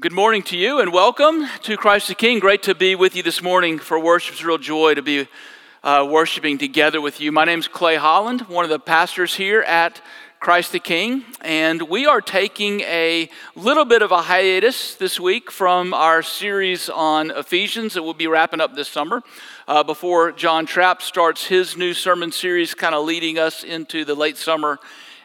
Good morning to you and welcome to Christ the King. Great to be with you this morning for worship. It's a real joy to be uh, worshiping together with you. My name is Clay Holland, one of the pastors here at Christ the King, and we are taking a little bit of a hiatus this week from our series on Ephesians that we'll be wrapping up this summer uh, before John Trapp starts his new sermon series, kind of leading us into the late summer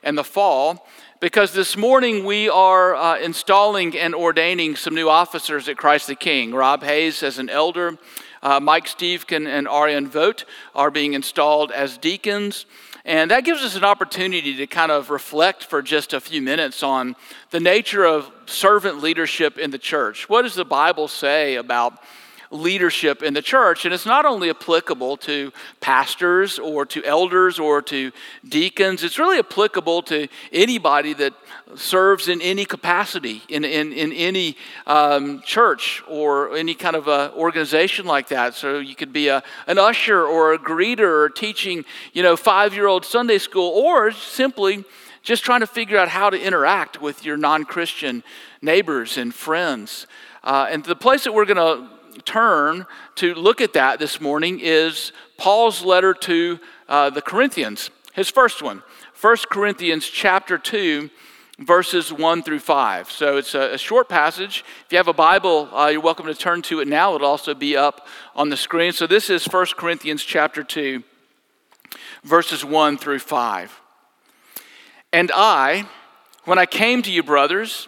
and the fall because this morning we are uh, installing and ordaining some new officers at Christ the King. Rob Hayes as an elder, uh, Mike Stevekin and Ariane Vogt are being installed as deacons. And that gives us an opportunity to kind of reflect for just a few minutes on the nature of servant leadership in the church. What does the Bible say about leadership in the church. And it's not only applicable to pastors or to elders or to deacons, it's really applicable to anybody that serves in any capacity in, in, in any um, church or any kind of a organization like that. So you could be a, an usher or a greeter or teaching, you know, five-year-old Sunday school or simply just trying to figure out how to interact with your non-Christian neighbors and friends. Uh, and the place that we're going to turn to look at that this morning is Paul's letter to uh, the Corinthians, his first one, 1 Corinthians chapter 2, verses 1 through 5. So it's a, a short passage. If you have a Bible, uh, you're welcome to turn to it now. It'll also be up on the screen. So this is 1 Corinthians chapter 2, verses 1 through 5. And I, when I came to you, brothers,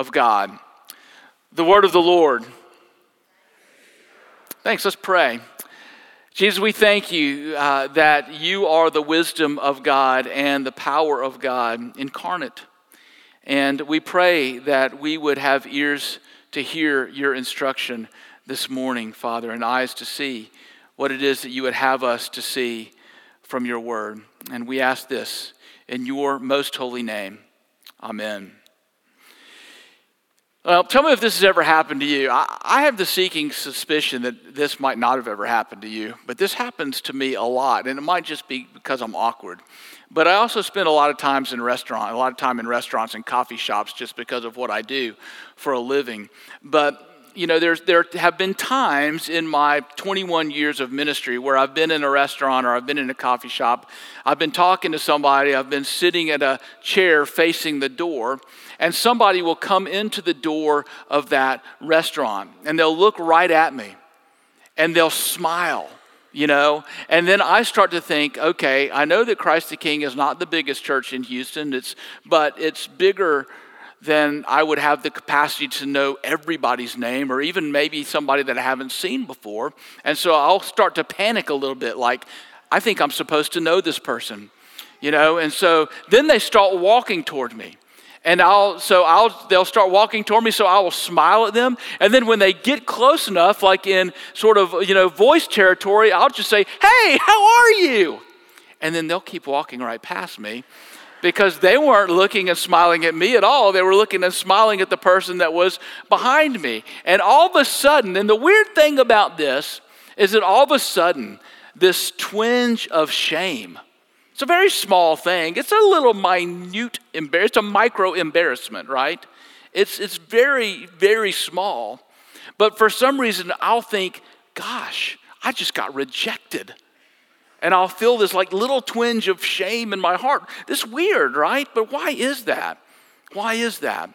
of God. The word of the Lord. Thanks, let's pray. Jesus, we thank you uh, that you are the wisdom of God and the power of God incarnate. And we pray that we would have ears to hear your instruction this morning, Father, and eyes to see what it is that you would have us to see from your word. And we ask this in your most holy name. Amen. Well, tell me if this has ever happened to you. I, I, have the seeking suspicion that this might not have ever happened to you, but this happens to me a lot, and it might just be because I'm awkward. But I also spend a lot of times in restaurants, a lot of time in restaurants and coffee shops just because of what I do for a living. But you know, there's, there have been times in my 21 years of ministry where I've been in a restaurant or I've been in a coffee shop, I've been talking to somebody, I've been sitting at a chair facing the door, and somebody will come into the door of that restaurant and they'll look right at me and they'll smile you know? And then i start to think okay i know that christ the king is not the biggest church in houston. It's but it's bigger than i would have the capacity to know everybody's name or even maybe somebody that i haven't seen before. And so i'll start to panic a little bit like i think i'm supposed to know this person you know? And so then they start walking toward me. And I'll so I'll they'll start walking toward me so I will smile at them. And then when they get close enough like in sort of you know voice territory I'll just say hey how are you? And then they'll keep walking right past me because they weren't looking and smiling at me at all they were looking and smiling at the person that was behind me and all of a sudden and the weird thing about this is that all of a sudden this twinge of shame it's a very small thing. It's a little minute embarrassment. It's a micro embarrassment, right? It's, it's very, very small. But for some reason, I'll think, gosh, I just got rejected. And I'll feel this like little twinge of shame in my heart. This weird, right? But why is that? Why is that?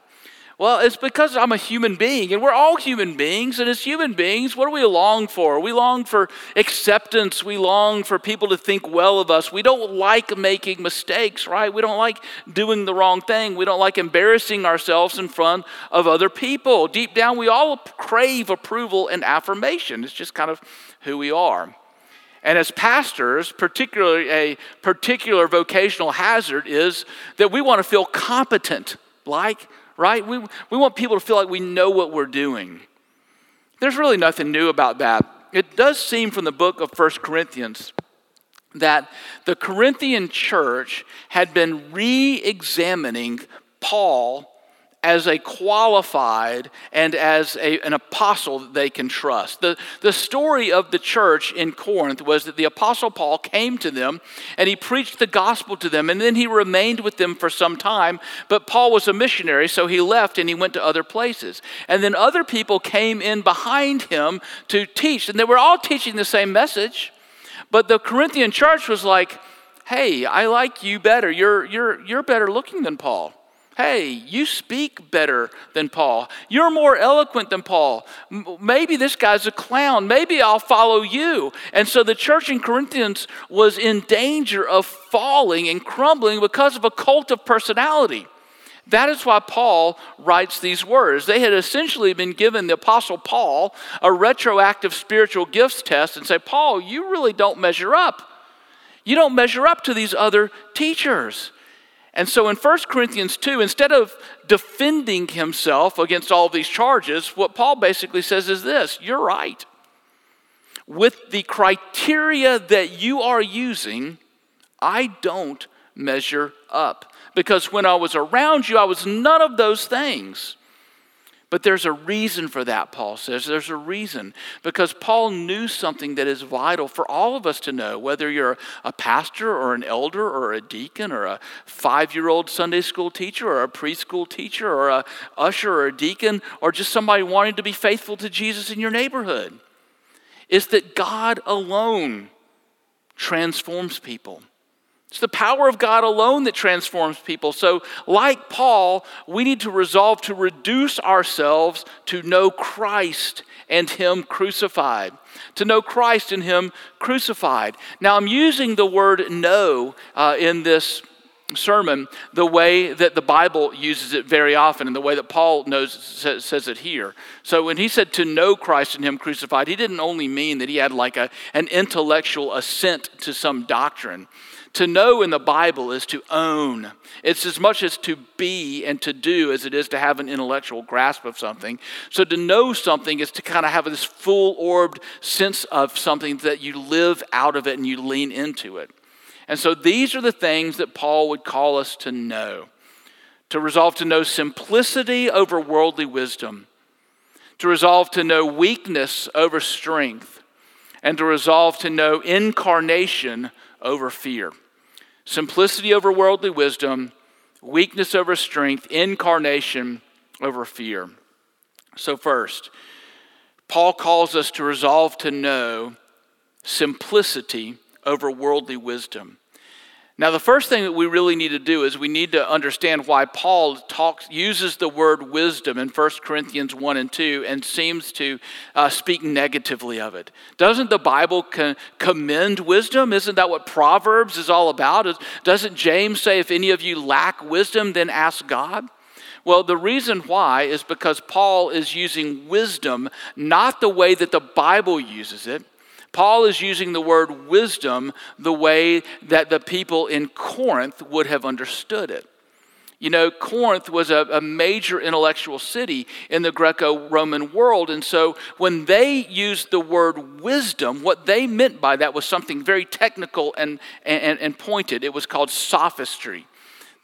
Well, it's because I'm a human being, and we're all human beings. And as human beings, what do we long for? We long for acceptance. We long for people to think well of us. We don't like making mistakes, right? We don't like doing the wrong thing. We don't like embarrassing ourselves in front of other people. Deep down, we all crave approval and affirmation. It's just kind of who we are. And as pastors, particularly a particular vocational hazard is that we want to feel competent, like right? We, we want people to feel like we know what we're doing. There's really nothing new about that. It does seem from the book of First Corinthians that the Corinthian church had been re examining Paul as a qualified and as a, an apostle that they can trust. The, the story of the church in Corinth was that the apostle Paul came to them and he preached the gospel to them, and then he remained with them for some time. But Paul was a missionary, so he left and he went to other places. And then other people came in behind him to teach, and they were all teaching the same message. But the Corinthian church was like, hey, I like you better. You're, you're, you're better looking than Paul. Hey, you speak better than Paul. You're more eloquent than Paul. Maybe this guy's a clown. Maybe I'll follow you. And so the church in Corinthians was in danger of falling and crumbling because of a cult of personality. That is why Paul writes these words. They had essentially been given the Apostle Paul a retroactive spiritual gifts test and say, Paul, you really don't measure up. You don't measure up to these other teachers. And so in 1 Corinthians 2, instead of defending himself against all these charges, what Paul basically says is this you're right. With the criteria that you are using, I don't measure up. Because when I was around you, I was none of those things. But there's a reason for that, Paul says. There's a reason. Because Paul knew something that is vital for all of us to know, whether you're a pastor or an elder or a deacon or a five year old Sunday school teacher or a preschool teacher or a usher or a deacon or just somebody wanting to be faithful to Jesus in your neighborhood. Is that God alone transforms people. It's the power of God alone that transforms people. So, like Paul, we need to resolve to reduce ourselves to know Christ and Him crucified. To know Christ and Him crucified. Now, I'm using the word know uh, in this sermon the way that the Bible uses it very often and the way that Paul knows says it here. So when he said to know Christ and him crucified, he didn't only mean that he had like a, an intellectual assent to some doctrine. To know in the Bible is to own. It's as much as to be and to do as it is to have an intellectual grasp of something. So to know something is to kind of have this full orbed sense of something that you live out of it and you lean into it. And so these are the things that Paul would call us to know to resolve to know simplicity over worldly wisdom, to resolve to know weakness over strength, and to resolve to know incarnation over fear. Simplicity over worldly wisdom, weakness over strength, incarnation over fear. So, first, Paul calls us to resolve to know simplicity over worldly wisdom. Now, the first thing that we really need to do is we need to understand why Paul talks, uses the word wisdom in 1 Corinthians 1 and 2 and seems to uh, speak negatively of it. Doesn't the Bible co- commend wisdom? Isn't that what Proverbs is all about? Doesn't James say, if any of you lack wisdom, then ask God? Well, the reason why is because Paul is using wisdom not the way that the Bible uses it Paul is using the word wisdom the way that the people in Corinth would have understood it. You know, Corinth was a, a major intellectual city in the Greco Roman world. And so when they used the word wisdom, what they meant by that was something very technical and, and, and pointed. It was called sophistry.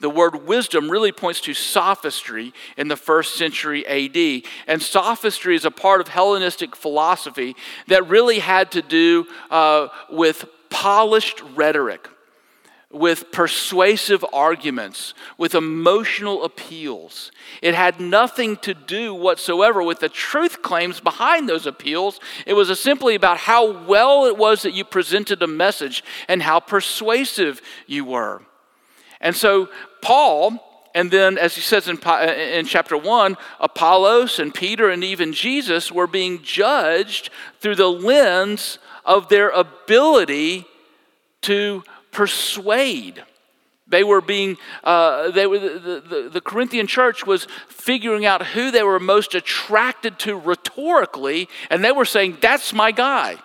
The word wisdom really points to sophistry in the first century AD. And sophistry is a part of Hellenistic philosophy that really had to do uh, with polished rhetoric, with persuasive arguments, with emotional appeals. It had nothing to do whatsoever with the truth claims behind those appeals. It was simply about how well it was that you presented a message and how persuasive you were. And so, Paul, and then as he says in, in chapter 1, Apollos and Peter and even Jesus were being judged through the lens of their ability to persuade. They were being, uh, they were, the, the, the Corinthian church was figuring out who they were most attracted to rhetorically, and they were saying, That's my guy.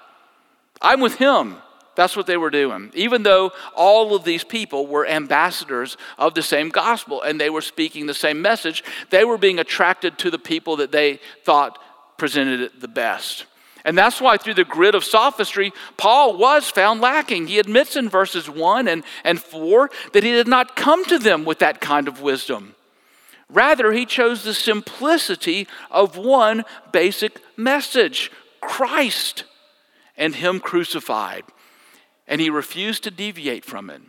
I'm with him. That's what they were doing. Even though all of these people were ambassadors of the same gospel and they were speaking the same message, they were being attracted to the people that they thought presented it the best. And that's why, through the grid of sophistry, Paul was found lacking. He admits in verses 1 and, and 4 that he did not come to them with that kind of wisdom. Rather, he chose the simplicity of one basic message Christ and Him crucified and he refused to deviate from it.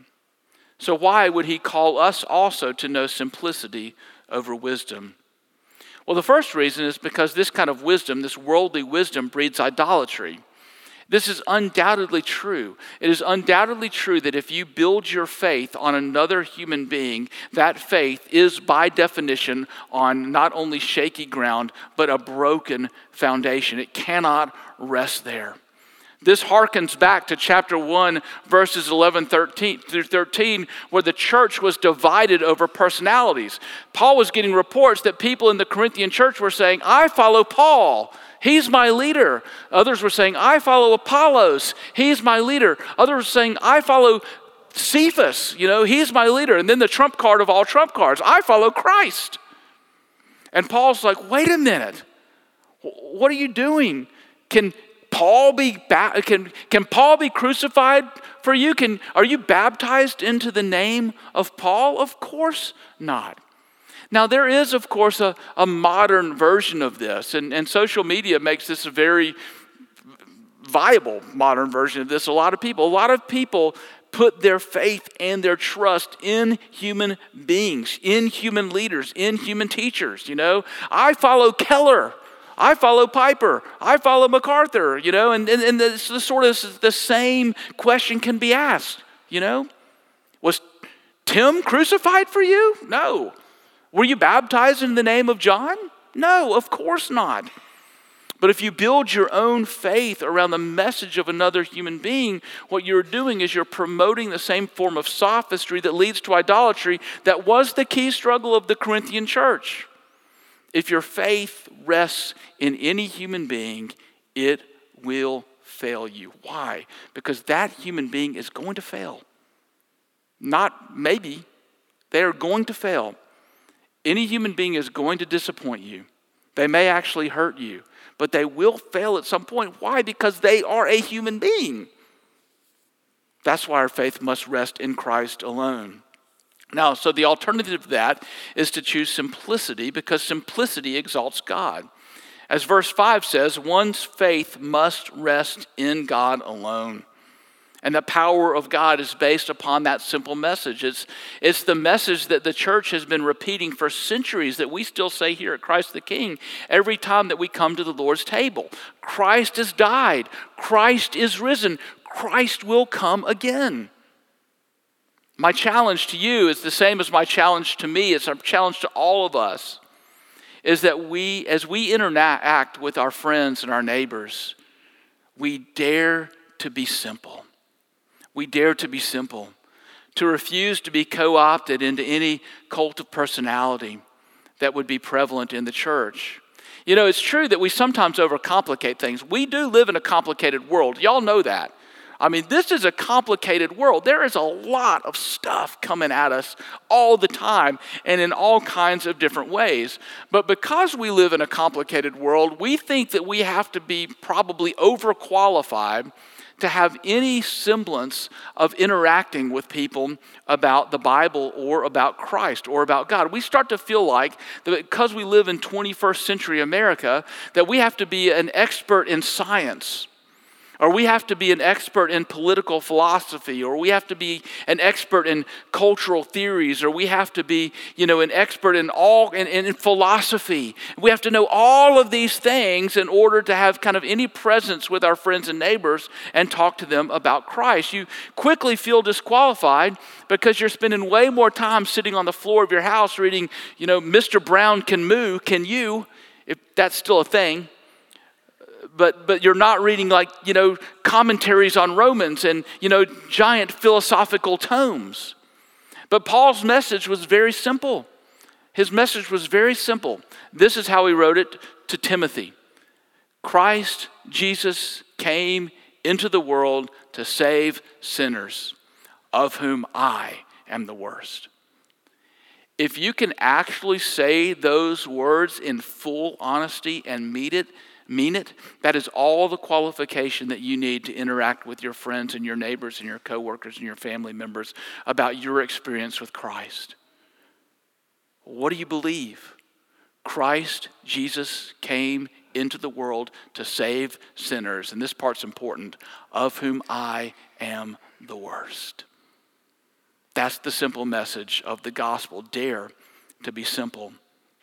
So, why would he call us also to know simplicity over wisdom? Well, the first reason is because this kind of wisdom, this worldly wisdom, breeds idolatry. This is undoubtedly true. It is undoubtedly true that if you build your faith on another human being, that faith is by definition on not only shaky ground, but a broken foundation. It cannot rest there. This harkens back to chapter 1, verses 11 13, through 13, where the church was divided over personalities. Paul was getting reports that people in the Corinthian church were saying, I follow Paul. He's my leader. Others were saying, I follow Apollos. He's my leader. Others were saying, I follow Cephas. You know, he's my leader. And then the trump card of all trump cards, I follow Christ. And Paul's like, wait a minute. What are you doing? Can, Paul be can, can Paul be crucified for you? Can, are you baptized into the name of Paul? Of course not. Now, there is, of course, a, a modern version of this, and, and social media makes this a very viable modern version of this. A lot of people, a lot of people put their faith and their trust in human beings, in human leaders, in human teachers. You know, I follow Keller. I follow Piper. I follow MacArthur, you know, and, and, and the, the sort of the same question can be asked, you know. Was Tim crucified for you? No. Were you baptized in the name of John? No, of course not. But if you build your own faith around the message of another human being, what you're doing is you're promoting the same form of sophistry that leads to idolatry that was the key struggle of the Corinthian church. If your faith rests in any human being, it will fail you. Why? Because that human being is going to fail. Not maybe, they are going to fail. Any human being is going to disappoint you. They may actually hurt you, but they will fail at some point. Why? Because they are a human being. That's why our faith must rest in Christ alone. Now, so the alternative to that is to choose simplicity because simplicity exalts God. As verse 5 says, one's faith must rest in God alone. And the power of God is based upon that simple message. It's, it's the message that the church has been repeating for centuries that we still say here at Christ the King every time that we come to the Lord's table. Christ has died, Christ is risen, Christ will come again. My challenge to you is the same as my challenge to me, it's a challenge to all of us. Is that we, as we interact with our friends and our neighbors, we dare to be simple. We dare to be simple, to refuse to be co opted into any cult of personality that would be prevalent in the church. You know, it's true that we sometimes overcomplicate things. We do live in a complicated world. Y'all know that. I mean, this is a complicated world. There is a lot of stuff coming at us all the time and in all kinds of different ways. But because we live in a complicated world, we think that we have to be probably overqualified to have any semblance of interacting with people about the Bible or about Christ or about God. We start to feel like that because we live in 21st century America, that we have to be an expert in science or we have to be an expert in political philosophy, or we have to be an expert in cultural theories, or we have to be, you know, an expert in all in, in philosophy. We have to know all of these things in order to have kind of any presence with our friends and neighbors and talk to them about Christ. You quickly feel disqualified because you're spending way more time sitting on the floor of your house reading, you know, Mr. Brown can moo, can you? If that's still a thing but but you're not reading like you know commentaries on romans and you know giant philosophical tomes. But paul's message was very simple. His message was very simple. This is how he wrote it to timothy. Christ jesus came into the world to save sinners, of whom I am the worst. If you can actually say those words in full honesty and meet it, mean it, that is all the qualification that you need to interact with your friends and your neighbors and your coworkers and your family members about your experience with Christ. What do you believe? Christ, Jesus, came into the world to save sinners, and this part's important, of whom I am the worst. That's the simple message of the gospel. Dare to be simple.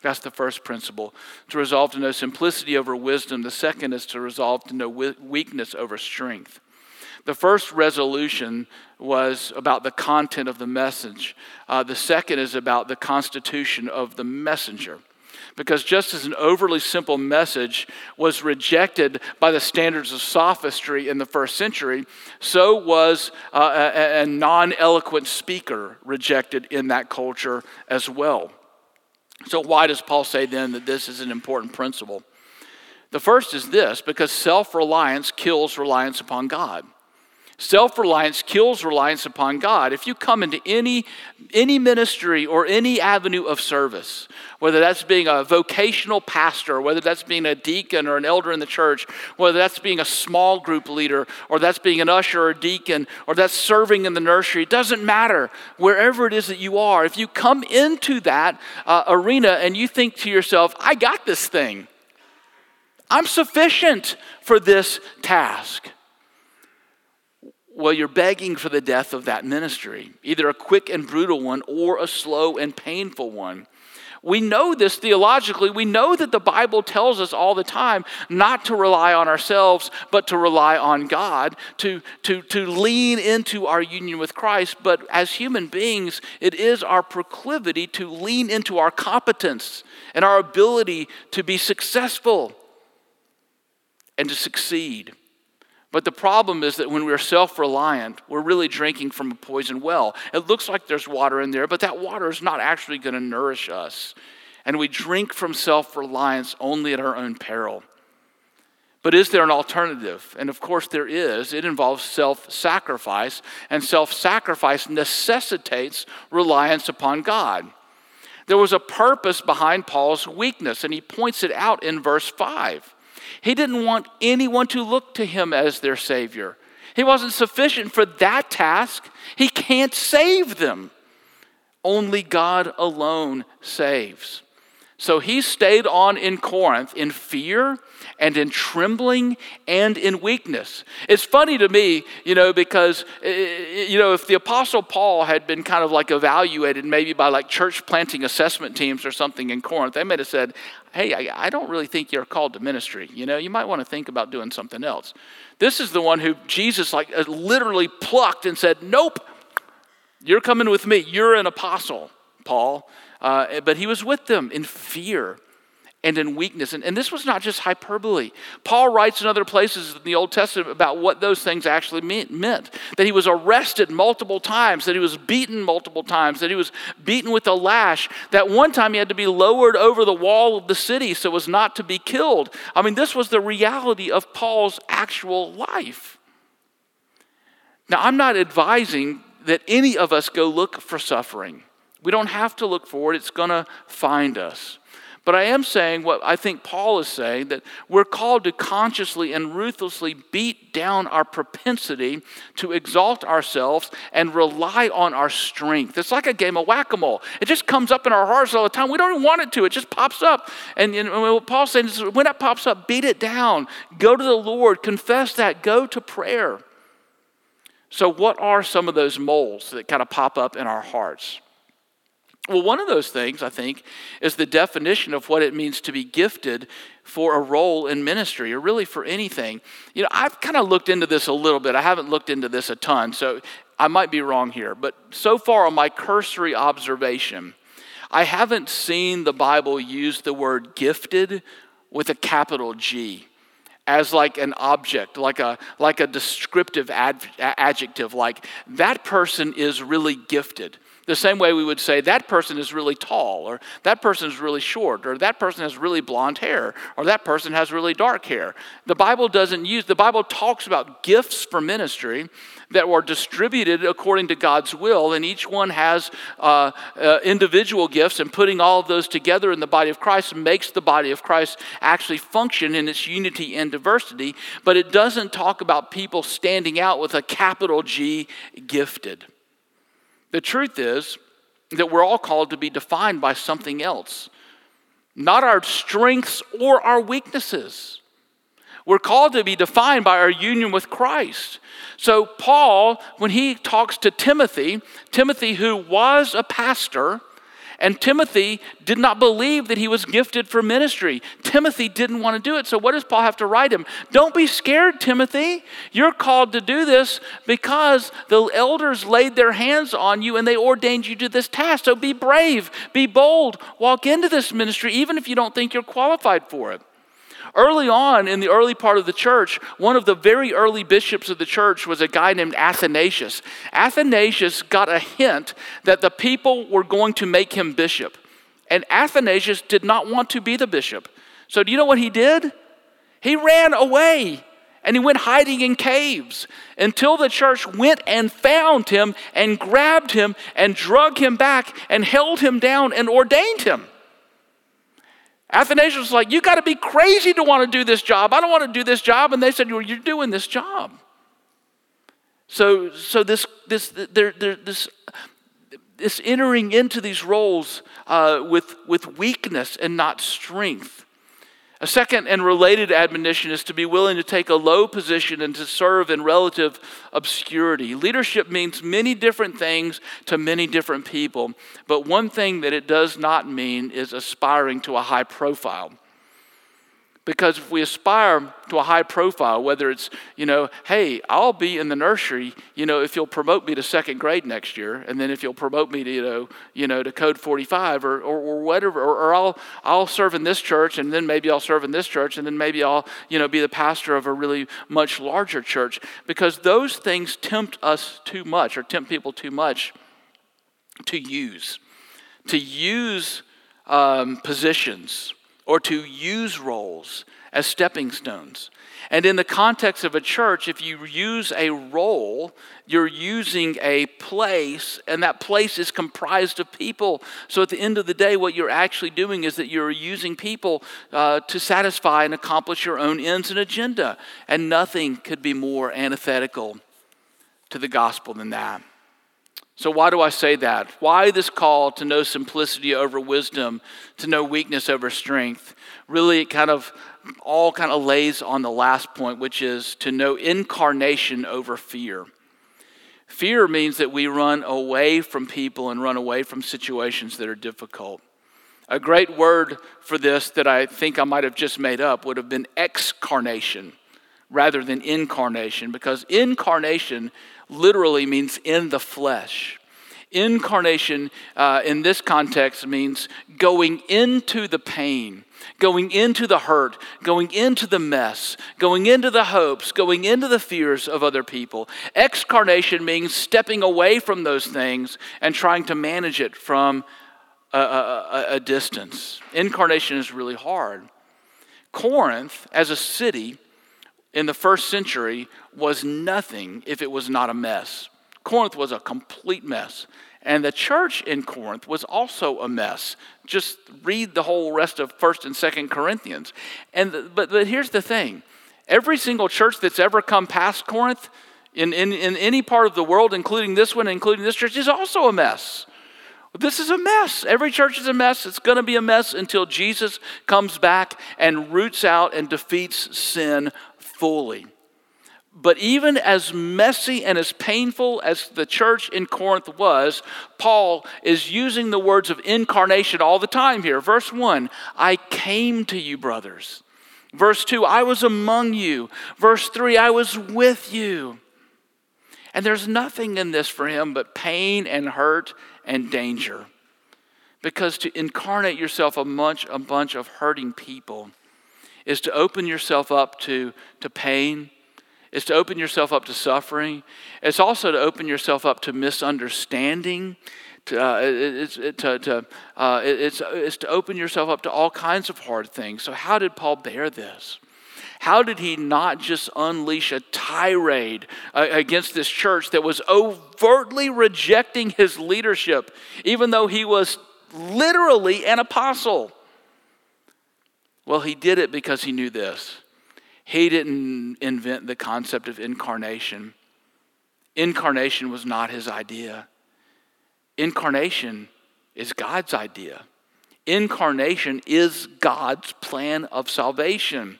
That's the first principle. To resolve to know simplicity over wisdom. The second is to resolve to know weakness over strength. The first resolution was about the content of the message. Uh, the second is about the constitution of the messenger. Because just as an overly simple message was rejected by the standards of sophistry in the first century, so was uh, a, a non eloquent speaker rejected in that culture as well. So, why does Paul say then that this is an important principle? The first is this because self reliance kills reliance upon God. Self reliance kills reliance upon God. If you come into any, any ministry or any avenue of service, whether that's being a vocational pastor, whether that's being a deacon or an elder in the church, whether that's being a small group leader, or that's being an usher or a deacon, or that's serving in the nursery, it doesn't matter. Wherever it is that you are, if you come into that uh, arena and you think to yourself, I got this thing, I'm sufficient for this task well, you're begging for the death of that ministry, either a quick and brutal one or a slow and painful one. We know this theologically. We know that the Bible tells us all the time not to rely on ourselves, but to rely on God, to, to, to lean into our union with Christ. But as human beings, it is our proclivity to lean into our competence and our ability to be successful and to succeed. But the problem is that when we're self reliant, we're really drinking from a poison well. It looks like there's water in there, but that water is not actually going to nourish us. And we drink from self reliance only at our own peril. But is there an alternative? And of course, there is. It involves self sacrifice, and self sacrifice necessitates reliance upon God. There was a purpose behind Paul's weakness, and he points it out in verse 5. He didn't want anyone to look to him as their Savior. He wasn't sufficient for that task. He can't save them. Only God alone saves. So he stayed on in Corinth in fear and in trembling and in weakness. It's funny to me, you know, because, eh, eh, you know, if the Apostle Paul had been kind of like evaluated maybe by like church planting assessment teams or something in Corinth, they might have said, hey, I, I don't really think you're called to ministry. You know, you might want to think about doing something else. This is the one who Jesus like uh, literally plucked and said, nope, you're coming with me. You're an apostle, Paul. Uh, but he was with them in fear and in weakness. And, and this was not just hyperbole. Paul writes in other places in the Old Testament about what those things actually meant. That he was arrested multiple times, that he was beaten multiple times, that he was beaten with a lash, that one time he had to be lowered over the wall of the city so as not to be killed. I mean, this was the reality of Paul's actual life. Now, I'm not advising that any of us go look for suffering. We don't have to look for it, it's going to find us. But I am saying what I think Paul is saying that we're called to consciously and ruthlessly beat down our propensity to exalt ourselves and rely on our strength. It's like a game of whack a mole. It just comes up in our hearts all the time. We don't even want it to, it just pops up. And, and what Paul's saying is when that pops up, beat it down. Go to the Lord, confess that, go to prayer. So, what are some of those moles that kind of pop up in our hearts? Well, one of those things, I think, is the definition of what it means to be gifted for a role in ministry or really for anything. You know, I've kind of looked into this a little bit. I haven't looked into this a ton, so I might be wrong here. But so far on my cursory observation, I haven't seen the Bible use the word gifted with a capital G as like an object, like a, like a descriptive ad, adjective, like that person is really gifted. The same way we would say that person is really tall, or that person is really short, or that person has really blonde hair, or that person has really dark hair. The Bible doesn't use, the Bible talks about gifts for ministry that were distributed according to God's will, and each one has uh, uh, individual gifts, and putting all of those together in the body of Christ makes the body of Christ actually function in its unity and diversity. But it doesn't talk about people standing out with a capital G gifted. The truth is that we're all called to be defined by something else, not our strengths or our weaknesses. We're called to be defined by our union with Christ. So, Paul, when he talks to Timothy, Timothy, who was a pastor, and Timothy did not believe that he was gifted for ministry. Timothy didn't want to do it. So, what does Paul have to write him? Don't be scared, Timothy. You're called to do this because the elders laid their hands on you and they ordained you to this task. So, be brave, be bold, walk into this ministry, even if you don't think you're qualified for it. Early on in the early part of the church, one of the very early bishops of the church was a guy named Athanasius. Athanasius got a hint that the people were going to make him bishop. And Athanasius did not want to be the bishop. So, do you know what he did? He ran away and he went hiding in caves until the church went and found him and grabbed him and drug him back and held him down and ordained him. Athanasius was like, You got to be crazy to want to do this job. I don't want to do this job. And they said, well, You're doing this job. So, so this, this, there, this, this entering into these roles uh, with, with weakness and not strength. A second and related admonition is to be willing to take a low position and to serve in relative obscurity. Leadership means many different things to many different people, but one thing that it does not mean is aspiring to a high profile. Because if we aspire to a high profile, whether it's, you know, hey, I'll be in the nursery, you know, if you'll promote me to second grade next year, and then if you'll promote me to, you know, you know, to code 45 or, or, or whatever, or, or, I'll, I'll serve in this church, and then maybe I'll serve in this church, and then maybe I'll, you know, be the pastor of a really much larger church. Because those things tempt us too much, or tempt people too much to use. To use um, positions or to use roles as stepping stones. And in the context of a church, if you use a role, you're using a place, and that place is comprised of people. So at the end of the day, what you're actually doing is that you're using people uh, to satisfy and accomplish your own ends and agenda. And nothing could be more antithetical to the gospel than that. So, why do I say that? Why this call to know simplicity over wisdom, to know weakness over strength? Really, it kind of all kind of lays on the last point, which is to know incarnation over fear. Fear means that we run away from people and run away from situations that are difficult. A great word for this that I think I might have just made up would have been excarnation rather than incarnation, because incarnation literally means in the flesh. Incarnation uh, in this context means going into the pain, going into the hurt, going into the mess, going into the hopes, going into the fears of other people. Excarnation means stepping away from those things and trying to manage it from a, a, a distance. Incarnation is really hard. Corinth, as a city, in the first century was nothing if it was not a mess. Corinth was a complete mess. And the church in Corinth was also a mess. Just read the whole rest of 1st and 2nd Corinthians. And the, but, but here's the thing every single church that's ever come past Corinth in, in, in any part of the world, including this one, including this church, is also a mess. This is a mess. Every church is a mess. It's going to be a mess until Jesus comes back and roots out and defeats sin fully. But even as messy and as painful as the church in Corinth was, Paul is using the words of incarnation all the time here. Verse 1 I came to you, brothers. Verse 2 I was among you. Verse 3 I was with you. And there's nothing in this for him but pain and hurt and danger. Because to incarnate yourself a bunch, a bunch of hurting people is to open yourself up to, to pain, is to open yourself up to suffering. It's also to open yourself up to misunderstanding, To, uh, it's, it, to, to, uh, it's, it's to open yourself up to all kinds of hard things. So, how did Paul bear this? How did he not just unleash a tirade uh, against this church that was overtly rejecting his leadership, even though he was literally an apostle? Well, he did it because he knew this. He didn't invent the concept of incarnation. Incarnation was not his idea. Incarnation is God's idea. Incarnation is God's plan of salvation.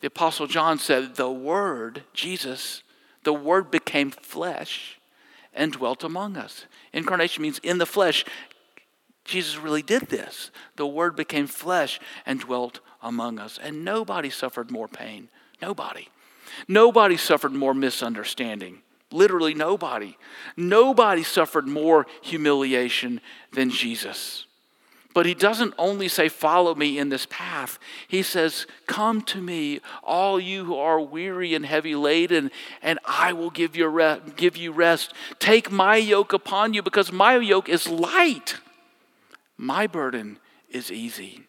The Apostle John said, The Word, Jesus, the Word became flesh and dwelt among us. Incarnation means in the flesh. Jesus really did this. The Word became flesh and dwelt among us. And nobody suffered more pain. Nobody. Nobody suffered more misunderstanding. Literally nobody. Nobody suffered more humiliation than Jesus. But he doesn't only say, Follow me in this path. He says, Come to me, all you who are weary and heavy laden, and I will give you, give you rest. Take my yoke upon you, because my yoke is light. My burden is easy.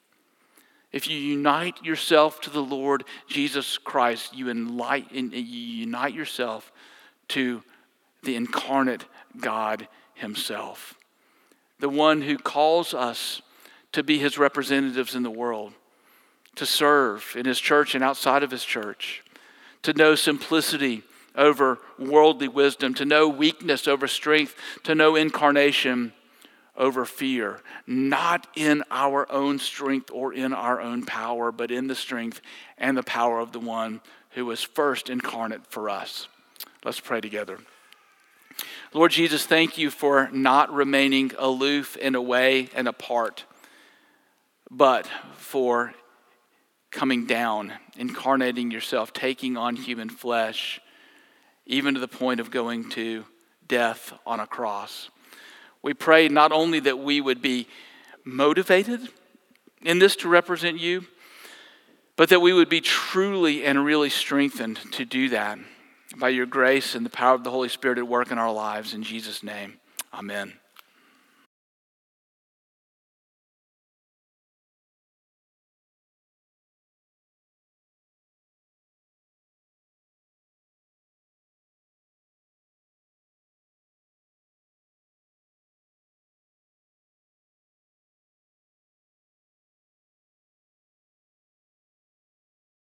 If you unite yourself to the Lord Jesus Christ, you, enlighten, you unite yourself to the incarnate God Himself, the one who calls us to be His representatives in the world, to serve in His church and outside of His church, to know simplicity over worldly wisdom, to know weakness over strength, to know incarnation over fear, not in our own strength or in our own power, but in the strength and the power of the one who was first incarnate for us. Let's pray together. Lord Jesus, thank you for not remaining aloof and away and apart, but for coming down, incarnating yourself, taking on human flesh, even to the point of going to death on a cross. We pray not only that we would be motivated in this to represent you, but that we would be truly and really strengthened to do that by your grace and the power of the Holy Spirit at work in our lives. In Jesus' name, amen.